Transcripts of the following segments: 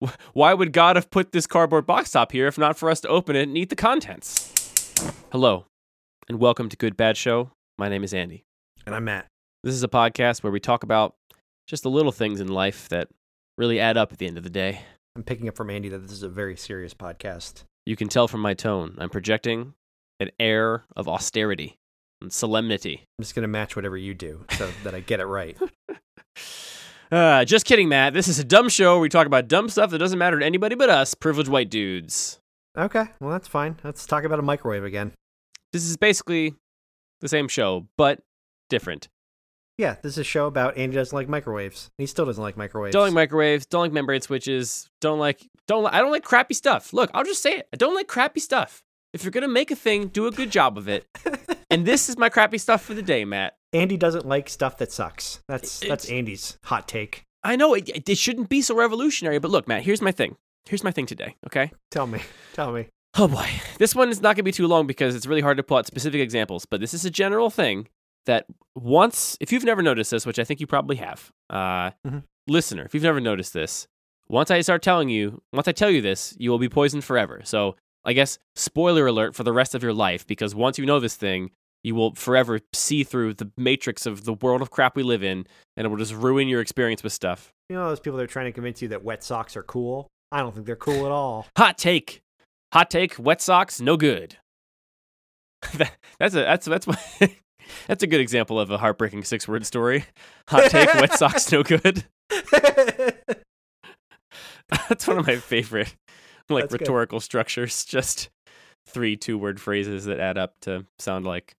Why would God have put this cardboard box top here if not for us to open it and eat the contents? Hello, and welcome to Good Bad Show. My name is Andy. And I'm Matt. This is a podcast where we talk about just the little things in life that really add up at the end of the day. I'm picking up from Andy that this is a very serious podcast. You can tell from my tone, I'm projecting an air of austerity and solemnity. I'm just going to match whatever you do so that I get it right. Uh, just kidding, Matt. This is a dumb show where we talk about dumb stuff that doesn't matter to anybody but us, privileged white dudes. Okay, well, that's fine. Let's talk about a microwave again. This is basically the same show, but different. Yeah, this is a show about Andy doesn't like microwaves. He still doesn't like microwaves. Don't like microwaves. Don't like membrane switches. Don't like. Don't. Li- I don't like crappy stuff. Look, I'll just say it. I don't like crappy stuff. If you're gonna make a thing, do a good job of it. and this is my crappy stuff for the day, Matt. Andy doesn't like stuff that sucks. That's It's- that's Andy's hot take. I know it, it shouldn't be so revolutionary, but look, Matt. Here's my thing. Here's my thing today. Okay. Tell me. Tell me. Oh boy, this one is not going to be too long because it's really hard to pull out specific examples. But this is a general thing that once, if you've never noticed this, which I think you probably have, uh, Mhm. listener, if you've never noticed this, once I start telling you, once I tell you this, you will be poisoned forever. So I guess spoiler alert for the rest of your life because once you know this thing, you will forever see through the matrix of the world of crap we live in, and it will just ruin your experience with stuff. You know those people that are trying to convince you that wet socks are cool? I don't think they're cool at all. Hot take. Hot take. Wet socks, no good. That- that's a that's that's that's a good example of a heartbreaking six word story. Hot take. wet socks, no good. That's one of my favorite like That's good. rhetorical structures. Just three two word phrases that add up to sound like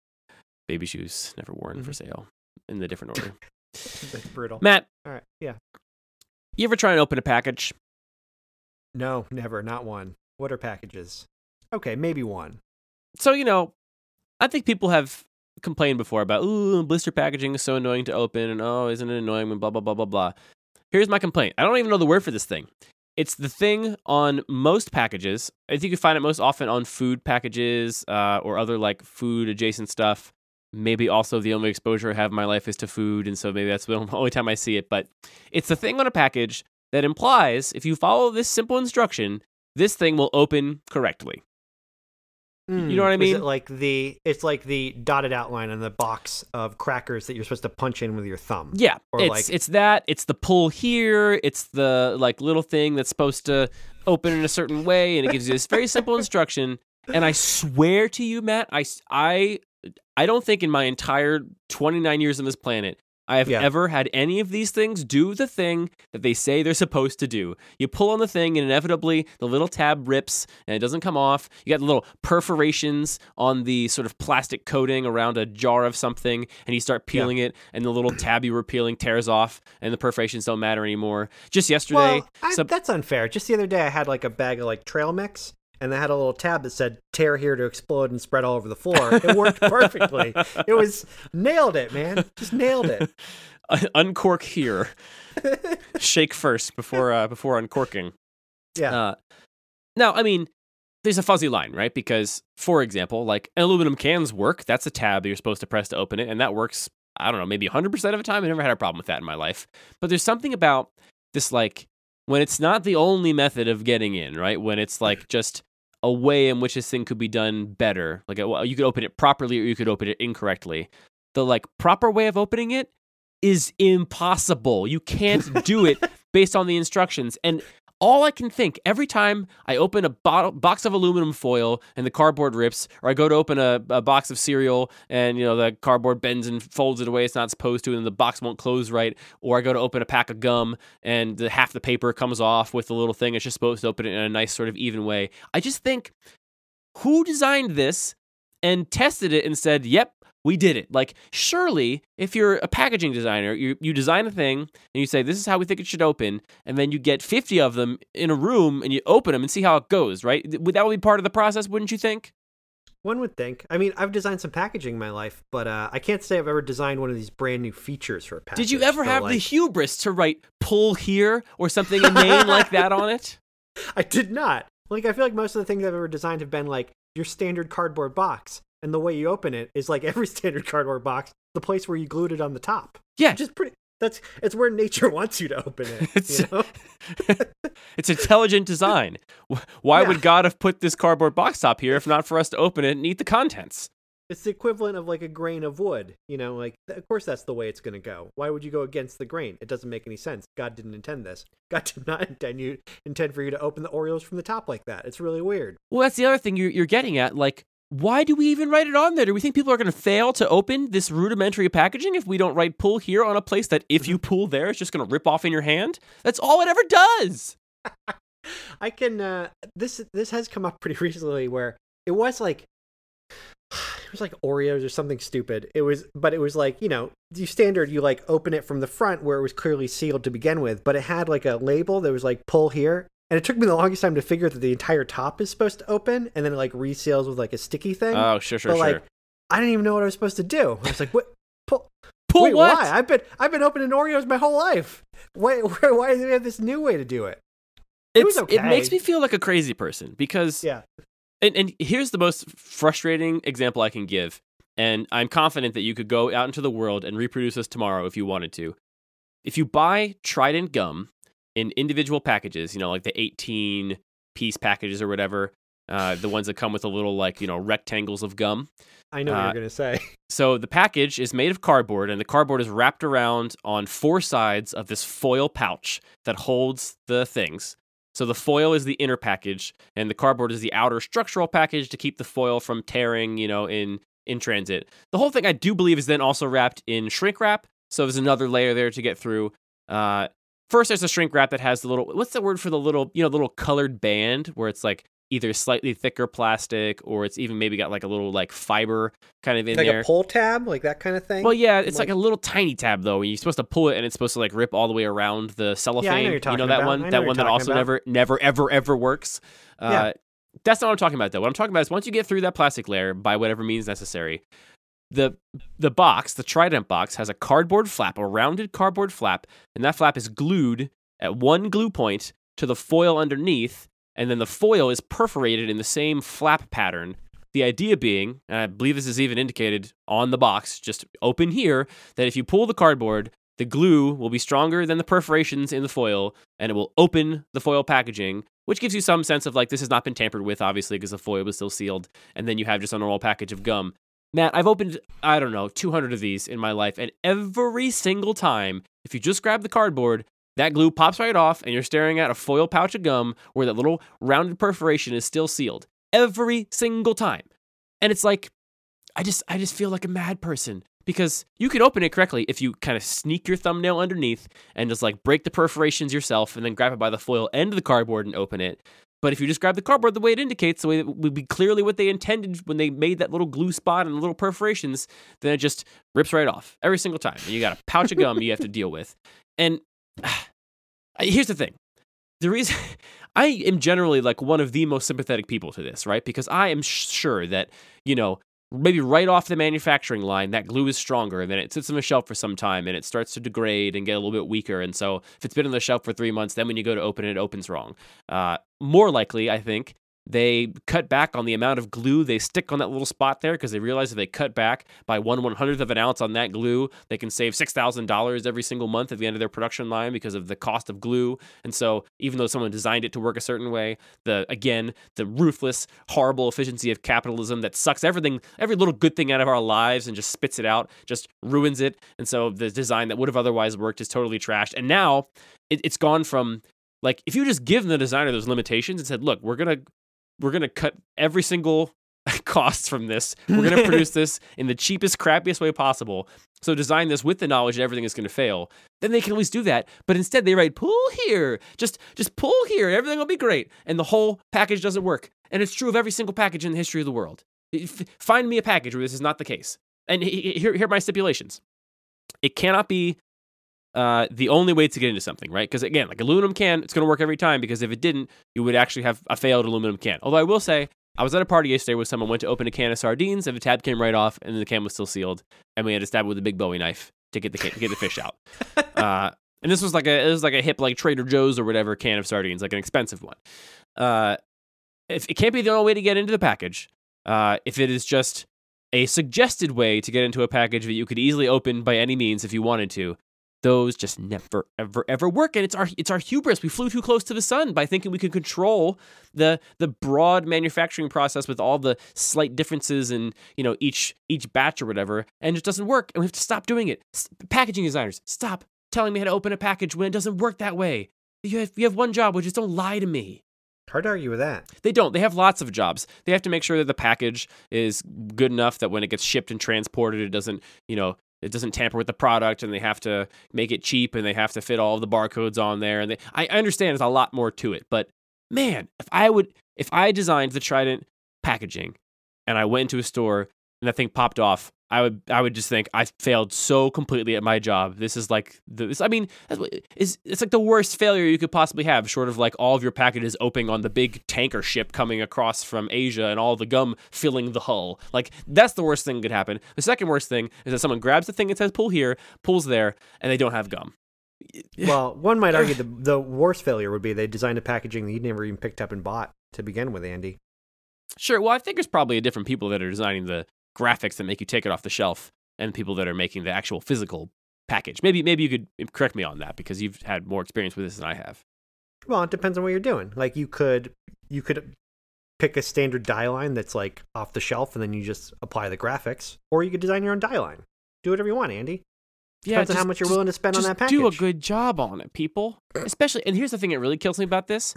baby shoes never worn for Mhm. sale in the different order. That's brutal. Matt, All right. Yeah. you ever try and open a package? No, never. Not one. What are packages? Okay, maybe one. so you know, I think people have complained before about ooh blister packaging is so annoying to open and oh isn't it annoying when blah blah blah blah blah. Here's my complaint. I don't even know the word for this thing. It's the thing on most packages. I think you find it most often on food packages uh, or other like food adjacent stuff. Maybe also the only exposure I have in my life is to food, and so maybe that's the only time I see it. But it's the thing on a package that implies if you follow this simple instruction, this thing will open correctly. You know hmm. what I Is mean? it like the it's like the dotted outline on the box of crackers that you're supposed to punch in with your thumb. Yeah, Or it's like- it's that. It's the pull here. It's the like little thing that's supposed to open in a certain way, and it gives you this very simple instruction. And I swear to you, Matt, I I I don't think in my entire 29 years on this planet I have Yeah. ever had any of these things do the thing that they say they're supposed to do. You pull on the thing, and inevitably the little tab rips, and it doesn't come off. You got little perforations on the sort of plastic coating around a jar of something, and you start peeling it, and the little tab you were peeling tears off, and the perforations don't matter anymore. Just yesterday, Well, I, some- that's unfair. Just the other day, I had like a bag of like trail mix, and they had a little tab that said "tear here to explode and spread all over the floor." It worked perfectly. It was nailed it, man. Just nailed it. uncork here, shake first before uh, before uncorking. Yeah. Uh, now, I mean, there's a fuzzy line, right? Because, for example, like aluminum cans work. That's a tab that you're supposed to press to open it, and that works. I don't know, maybe 100% of the time. I never had a problem with that in my life. But there's something about this, like, when it's not the only method of getting in, right? When it's like just a way in which this thing could be done better. Like, you could open it properly or you could open it incorrectly. The like proper way of opening it is impossible. You can't do it based on the instructions. And all I can think every time I open a box of aluminum foil and the cardboard rips, or I go to open a, a box of cereal and you know the cardboard bends and folds it away it's not supposed to, and the box won't close right, or I go to open a pack of gum and the, half the paper comes off with the little thing it's just supposed to open it in a nice sort of even way. I just think who designed this and tested it and said, "Yep, we did it." Like, surely, if you're a packaging designer, you you design a thing and you say, "This is how we think it should open," and then you get 50 of them in a room and you open them and see how it goes, right? Would that would be part of the process, wouldn't you think? One would think. I mean, I've designed some packaging in my life, but uh, I can't say I've ever designed one of these brand new features for a package. Did you ever So, have the hubris to write "pull here" or something inane like that on it? I did not. Like, I feel like most of the things I've ever designed have been like your standard cardboard box, and the way you open it is like every standard cardboard box, the place where you glued it on the top. Yeah, just pretty. That's it's where nature wants you to open it. It's- you know? It's intelligent design. Why Yeah. would God have put this cardboard box top here if not for us to open it and eat the contents? It's the equivalent of like a grain of wood. You know, like of course that's the way it's going to go. Why would you go against the grain? It doesn't make any sense. God didn't intend this. God did not intend you intend for you to open the Oreos from the top like that. It's really weird. Well, that's the other thing you're, you're getting at. Like, why do we even write it on there? Do we think people are going to fail to open this rudimentary packaging if we don't write pull here on a place that if you pull there, it's just going to rip off in your hand? That's all it ever does. I can uh this this has come up pretty recently where it was like it was like Oreos or something stupid. It was but it was like, you know, you standard you like open it from the front where it was clearly sealed to begin with, but it had like a label that was like pull here. And it took me the longest time to figure that the entire top is supposed to open and then it like reseals with like a sticky thing. Oh, sure, sure, but sure. like I didn't even know what I was supposed to do. I was like, what pull pull wait, what? why? I've been I've been opening Oreos my whole life. Why why, why do they have this new way to do it? it It's- It makes me feel like a crazy person because Yeah. and, and here's the most frustrating example I can give. And I'm confident that you could go out into the world and reproduce this tomorrow if you wanted to. If you buy Trident gum in individual packages, you know, like the 18 piece packages or whatever, uh, the ones that come with a little, like, you know, rectangles of gum. I know what Uh, you're gonna say. So the package is made of cardboard, and the cardboard is wrapped around on four sides of this foil pouch that holds the things. So the foil is the inner package, and the cardboard is the outer structural package to keep the foil from tearing, you know, in in transit. The whole thing, I do believe, is then also wrapped in shrink wrap. So there's another layer there to get through. Uh, first, there's a shrink wrap that has the little what's the word for the little you know little colored band where it's like either slightly thicker plastic or it's even maybe got like a little like fiber kind of in like there. a pull tab, like that kind of thing. Well, yeah, it's like, Like- a little tiny tab though. and You're supposed to pull it, and it's supposed to like rip all the way around the cellophane. Yeah, I know you're you talking know that about. one, that one that also talking never, never, ever, ever works. Uh, Yeah. That's not what I'm talking about though. What I'm talking about is once you get through that plastic layer by whatever means necessary, the the box, the Trident box, has a cardboard flap, a rounded cardboard flap, and that flap is glued at one glue point to the foil underneath, and then the foil is perforated in the same flap pattern. The idea being, and I believe this is even indicated on the box, just open here, that if you pull the cardboard, the glue will be stronger than the perforations in the foil, and it will open the foil packaging, which gives you some sense of like this has not been tampered with, obviously, because the foil was still sealed, and then you have just a normal package of gum. Matt, I've opened, I don't know, 200 of these in my life, and every single time, if you just grab the cardboard, that glue pops right off, and you're staring at a foil pouch of gum where that little rounded perforation is still sealed. Every single time. And it's like, I just, I just feel like a mad person because you could open it correctly if you kind of sneak your thumbnail underneath and just like break the perforations yourself and then grab it by the foil end of the cardboard and open it. But if you just grab the cardboard the way it indicates, the way it would be clearly what they intended when they made that little glue spot and little perforations, then it just rips right off every single time. And you got a pouch of gum you have to deal with. And here's the thing the reason I am generally like one of the most sympathetic people to this, right? Because I am sure that, you know, maybe right off the manufacturing line, that glue is stronger and then it sits on the shelf for some time and it starts to degrade and get a little bit weaker. And so if it's been on the shelf for three months, then when you go to open it, it opens wrong. Uh, more likely, I think, they cut back on the amount of glue they stick on that little spot there because they realize if they cut back by one one hundredth of an ounce on that glue, they can save six thousand dollars every single month at the end of their production line because of the cost of glue. And so, even though someone designed it to work a certain way, the again the ruthless, horrible efficiency of capitalism that sucks everything, every little good thing out of our lives and just spits it out, just ruins it. And so, the design that would have otherwise worked is totally trashed. And now it, it's gone from like if you just give the designer those limitations and said, "Look, we're gonna we're gonna cut every single cost from this. We're gonna produce this in the cheapest, crappiest way possible. So design this with the knowledge that everything is gonna fail. Then they can always do that. But instead, they write pull here, just just pull here. Everything will be great, and the whole package doesn't work. And it's true of every single package in the history of the world. Find me a package where this is not the case. And he- he- here, here are my stipulations. It cannot be uh, the only way to get into something, right? Because again, like aluminum can, it's going to work every time. Because if it didn't, you would actually have a failed aluminum can. Although I will say, I was at a party yesterday where someone went to open a can of sardines, and the tab came right off, and the can was still sealed, and we had to stab it with a big Bowie knife to get the can, get the fish out. Uh, and this was like a it was like a hip like Trader Joe's or whatever can of sardines, like an expensive one. Uh, if it can't be the only way to get into the package, uh, if it is just a suggested way to get into a package that you could easily open by any means if you wanted to, those just never ever ever work and it's our it's our hubris we flew too close to the sun by thinking we could control the the broad manufacturing process with all the slight differences in you know each each batch or whatever and it just doesn't work and we have to stop doing it S- packaging designers stop telling me how to open a package when it doesn't work that way you have, you have one job which is don't lie to me Hard to argue with that. they don't. They have lots of jobs. They have to make sure that the package is good enough that when it gets shipped and transported, it doesn't, you know, it doesn't tamper with the product, and they have to make it cheap, and they have to fit all the barcodes on there. And they, I I understand there's a lot more to it, but man, if I would, if I designed the Trident packaging, and I went into a store and that thing popped off, I would I would just think I failed so completely at my job. This is like the, this, I mean, that's what, it's, it's like the worst failure you could possibly have, short of like all of your packages opening on the big tanker ship coming across from Asia and all the gum filling the hull. Like that's the worst thing that could happen. The second worst thing is that someone grabs the thing that says pull here, pulls there, and they don't have gum. Well, one might argue the the worst failure would be they designed a packaging that you never even picked up and bought to begin with, Andy. Sure. Well, I think there's probably a different people that are designing the graphics that make you take it off the shelf, and people that are making the actual physical package. Maybe maybe you could correct me on that because you've had more experience with this than I have. Well, it depends on what you're doing. Like you could you could pick a standard die line that's like off the shelf, and then you just apply the graphics, or you could design your own die line. Do whatever you want, Andy. Depends on how much you're willing to spend on that package. Do a good job on it, people. Especially, and here's the thing that really kills me about this: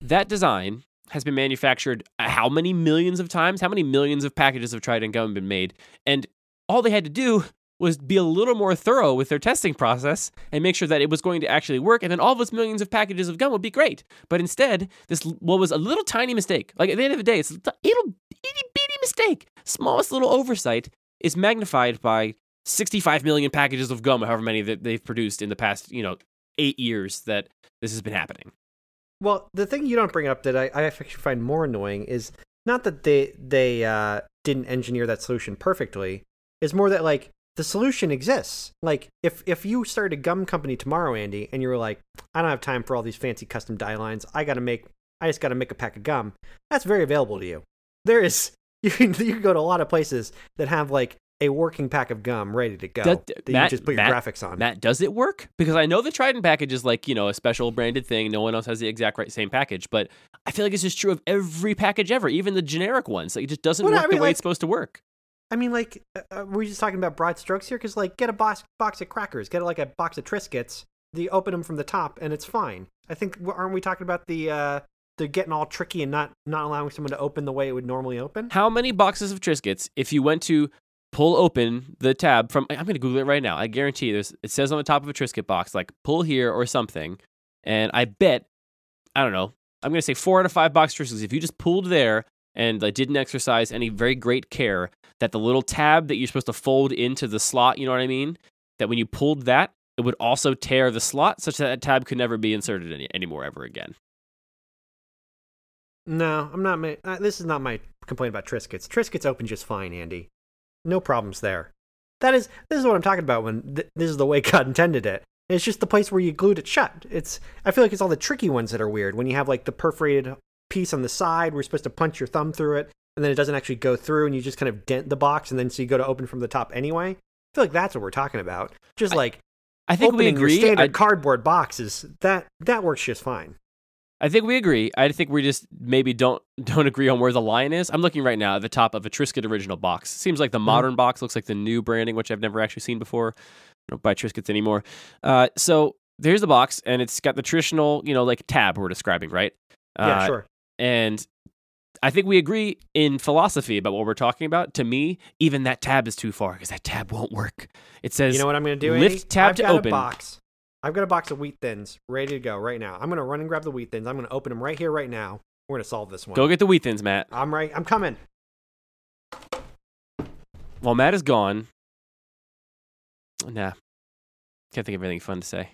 that design has been manufactured uh, how many millions of times? How many millions of packages of Trident gum have been made? And all they had to do was be a little more thorough with their testing process and make sure that it was going to actually work, and then all those millions of packages of gum would be great. But instead, this what was a little tiny mistake. Like at the end of the day, it's a little itty bitty mistake, smallest little oversight is magnified by 65 million packages of gum, however many that they've produced in the past, you know, eight years that this has been happening. Well, the thing you don't bring up that I, I actually find more annoying is not that they they uh, didn't engineer that solution perfectly. It's more that like the solution exists. Like if if you started a gum company tomorrow, Andy, and you were like, I don't have time for all these fancy custom die lines. I got to make. I just got to make a pack of gum. That's very available to you. There is you can you can go to a lot of places that have like a working pack of gum ready to go That- that, Matt- you just put your Matt- graphics on. Matt, does it work? Because I know the Trident package is like, you know, a special branded thing. No one else has the exact right same package, but I feel like it's just true of every package ever, even the generic ones. Like it just doesn't Well, work I the way like- it's supposed to work. I mean, like, uh, uh, were we just talking about broad strokes here? Because, like, get a box, box of crackers, get like a box of Triscuits. You open them from the top, and it's fine. I think aren't we talking about the uh, the getting all tricky and not not allowing someone to open the way it would normally open? How many boxes of Triscuits, if you went to pull open the tab from, I'm going to Google it right now. I guarantee there's, it says on the top of a Triscuit box, like pull here or something. And I bet, I don't know, I'm going to say four out of five box Triscuits, if you just pulled there and like, didn't exercise any very great care, that the little tab that you're supposed to fold into the slot, you know what I mean? That when you pulled that, it would also tear the slot such that that tab could never be inserted any, anymore ever again. No, I'm not. Uh, this is not my complaint about Triscuits. Triscuits open just fine, Andy. No problems there. That is this is what I'm talking about when th- this is the way God intended it. It's just the place where you glued it shut. It's I feel like it's all the tricky ones that are weird. When you have like the perforated piece on the side where you're supposed to punch your thumb through it, and then it doesn't actually go through, and you just kind of dent the box, and then so you go to open from the top anyway. I feel like that's what we're talking about. Just I- like I think we opening agree. your standard I- cardboard boxes. That that works just fine. I think we agree. I think we just maybe don't don't agree on where the line is. I'm looking right now at the top of a Triscuit original box. Seems like the modern box looks like the new branding, which I've never actually seen before. I don't buy Triscuits anymore. Uh, so there's the box, and it's got the traditional, you know, like tab we're describing, right? Yeah, Uh, sure. And I think we agree in philosophy about what we're talking about. To me, even that tab is too far because that tab won't work. It says You know what I'm going to do? lift Andy? tab I've to open. Box. I've got a box of wheat thins ready to go right now. I'm going to run and grab the wheat thins. I'm going to open them right here, right now. We're going to solve this one. go get the wheat thins, Matt. I'm right. I'm coming. While Matt is gone, nah, can't think of anything fun to say.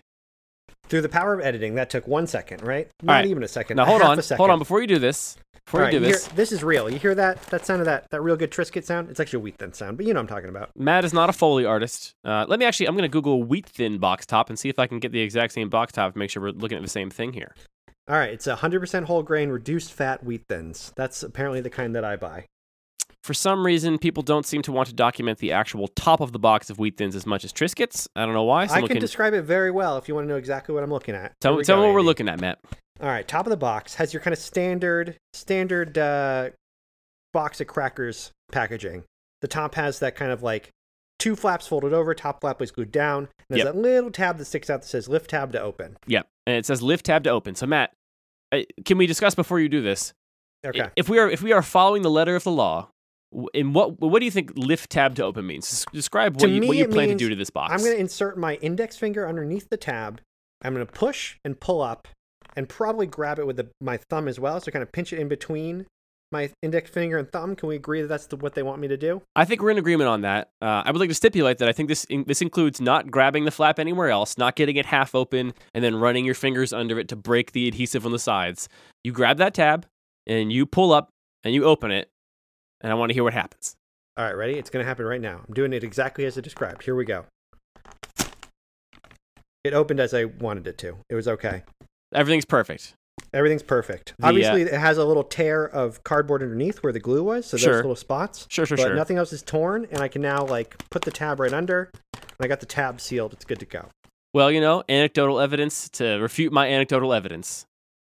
Through the power of editing, that took one second, right? Not right. even a second. Now hold on, A second. hold on. Before you do this, before All you do right, this, this is real. You hear that? That sound of that that real good Triscuit sound? It's actually a wheat thin sound, but you know what I'm talking about. Matt is not a Foley artist. Uh, let me actually, I'm going to Google wheat thin box top and see if I can get the exact same box top make sure we're looking at the same thing here. All right, it's 100% whole grain, reduced fat wheat thins. That's apparently the kind that I buy. for some reason, people don't seem to want to document the actual top of the box of wheat thins as much as Triscuits. I don't know why. I Someone can, describe it very well if you want to know exactly what I'm looking at. tell, tell me what we're looking at, Matt. All right, top of the box has your kind of standard standard uh, box of crackers packaging. The top has that kind of like two flaps folded over, top flap is glued down, and there's Yep. that little tab that sticks out that says lift tab to open. Yep. And it says lift tab to open. So, Matt, can we discuss before you do this? Okay. If we are if we are following the letter of the law, in what what do you think lift tab to open means? Des- Describe To what you, what you plan to do to this box. I'm going to insert my index finger underneath the tab. I'm going to push and pull up and probably grab it with the, my thumb as well. So kind of pinch it in between my index finger and thumb. Can we agree that that's the, what they want me to do? I think we're in agreement on that. Uh, I would like to stipulate that I think this in, this includes not grabbing the flap anywhere else, not getting it half open, and then running your fingers under it to break the adhesive on the sides. You grab that tab and you pull up and you open it, and I want to hear what happens. All right, ready? It's going to happen right now. I'm doing it exactly as I described. Here we go. It opened as I wanted it to. It was okay. Everything's perfect. Everything's perfect. The, uh, Obviously, it has a little tear of cardboard underneath where the glue was, so Sure. there's little spots. Sure, sure, but sure. nothing else is torn, and I can now like put the tab right under. And I got the tab sealed. It's good to go. Well, you know, anecdotal evidence to refute my anecdotal evidence.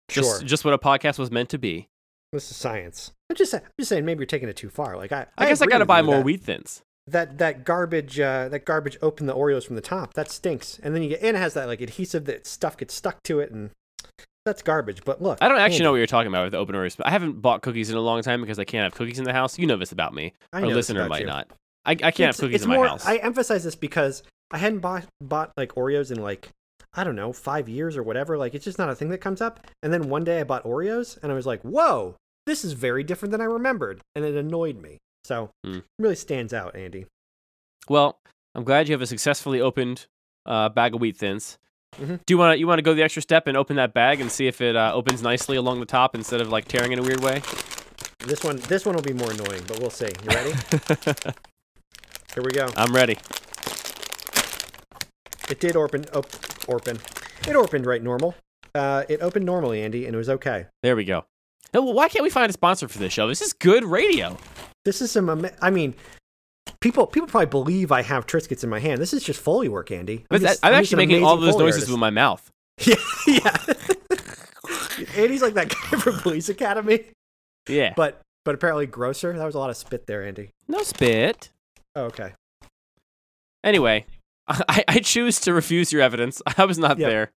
Just Sure, just what a podcast was meant to be. this is science. I'm just, I'm just saying, maybe you're taking it too far. Like I, I, guess I got to buy more that, wheat thins. That that garbage, uh, that garbage opened the Oreos from the top. That stinks. And then you get, and it has that like adhesive that stuff gets stuck to it, and that's garbage. But look, I don't actually Andy, know what you're talking about with the open Oreos. But I haven't bought cookies in a long time because I can't have cookies in the house. You know this about me. I Our know this listener might you. not. I, I can't it's, have cookies in my more, house. I emphasize this because I hadn't bought bought like Oreos in like I don't know five years or whatever. Like it's just not a thing that comes up. And then one day I bought Oreos and I was like, whoa, this is very different than I remembered, and it annoyed me. So it really stands out, Andy. Well, I'm glad you have a successfully opened uh, bag of wheat thins. Mhm. Do you want to you want to go the extra step and open that bag and see if it uh, opens nicely along the top instead of like tearing in a weird way? This one this one will be more annoying, but we'll see. You ready? Here we go. I'm ready. It did open. Op, open. It opened right normal. Uh, it opened normally, Andy, and it was okay. There we go. Now, why can't we find a sponsor for this show? This is good radio. This is some. ama- I mean, people people probably believe I have Triscuits in my hand. This is just Foley work, Andy. But just- I'm, actually making all those Foley noises artist. with my mouth. Yeah, yeah. Andy's like that guy from Police Academy, Yeah. but but apparently grosser. That was a lot of spit there, Andy. No spit. Oh, okay. Anyway, I, I choose to refuse your evidence. I was not Yep. there.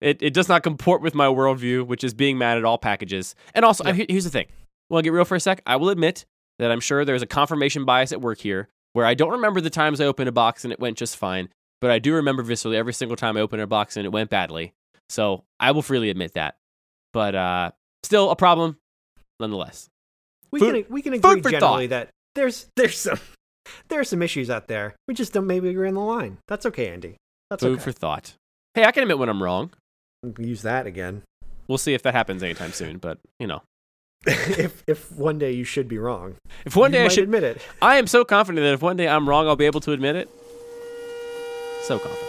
It, it does not comport with my worldview, which is being mad at all packages. And also, Yep. here- here's the thing. Want to get real for a sec? I will admit that I'm sure there's a confirmation bias at work here, where I don't remember the times I opened a box and it went just fine, but I do remember viscerally every single time I opened a box and it went badly. So I will freely admit that. But uh, still a problem, nonetheless. We Food- can we can agree for generally that there's there's some there's some issues out there. We just don't maybe agree on the line. That's okay, Andy. That's Food okay. for thought. Hey, I can admit when I'm wrong. Use that again. We'll see if that happens anytime soon. But you know, if if one day you should be wrong, if one day I should admit it. I am so confident that if one day I'm wrong, I'll be able to admit it. So confident.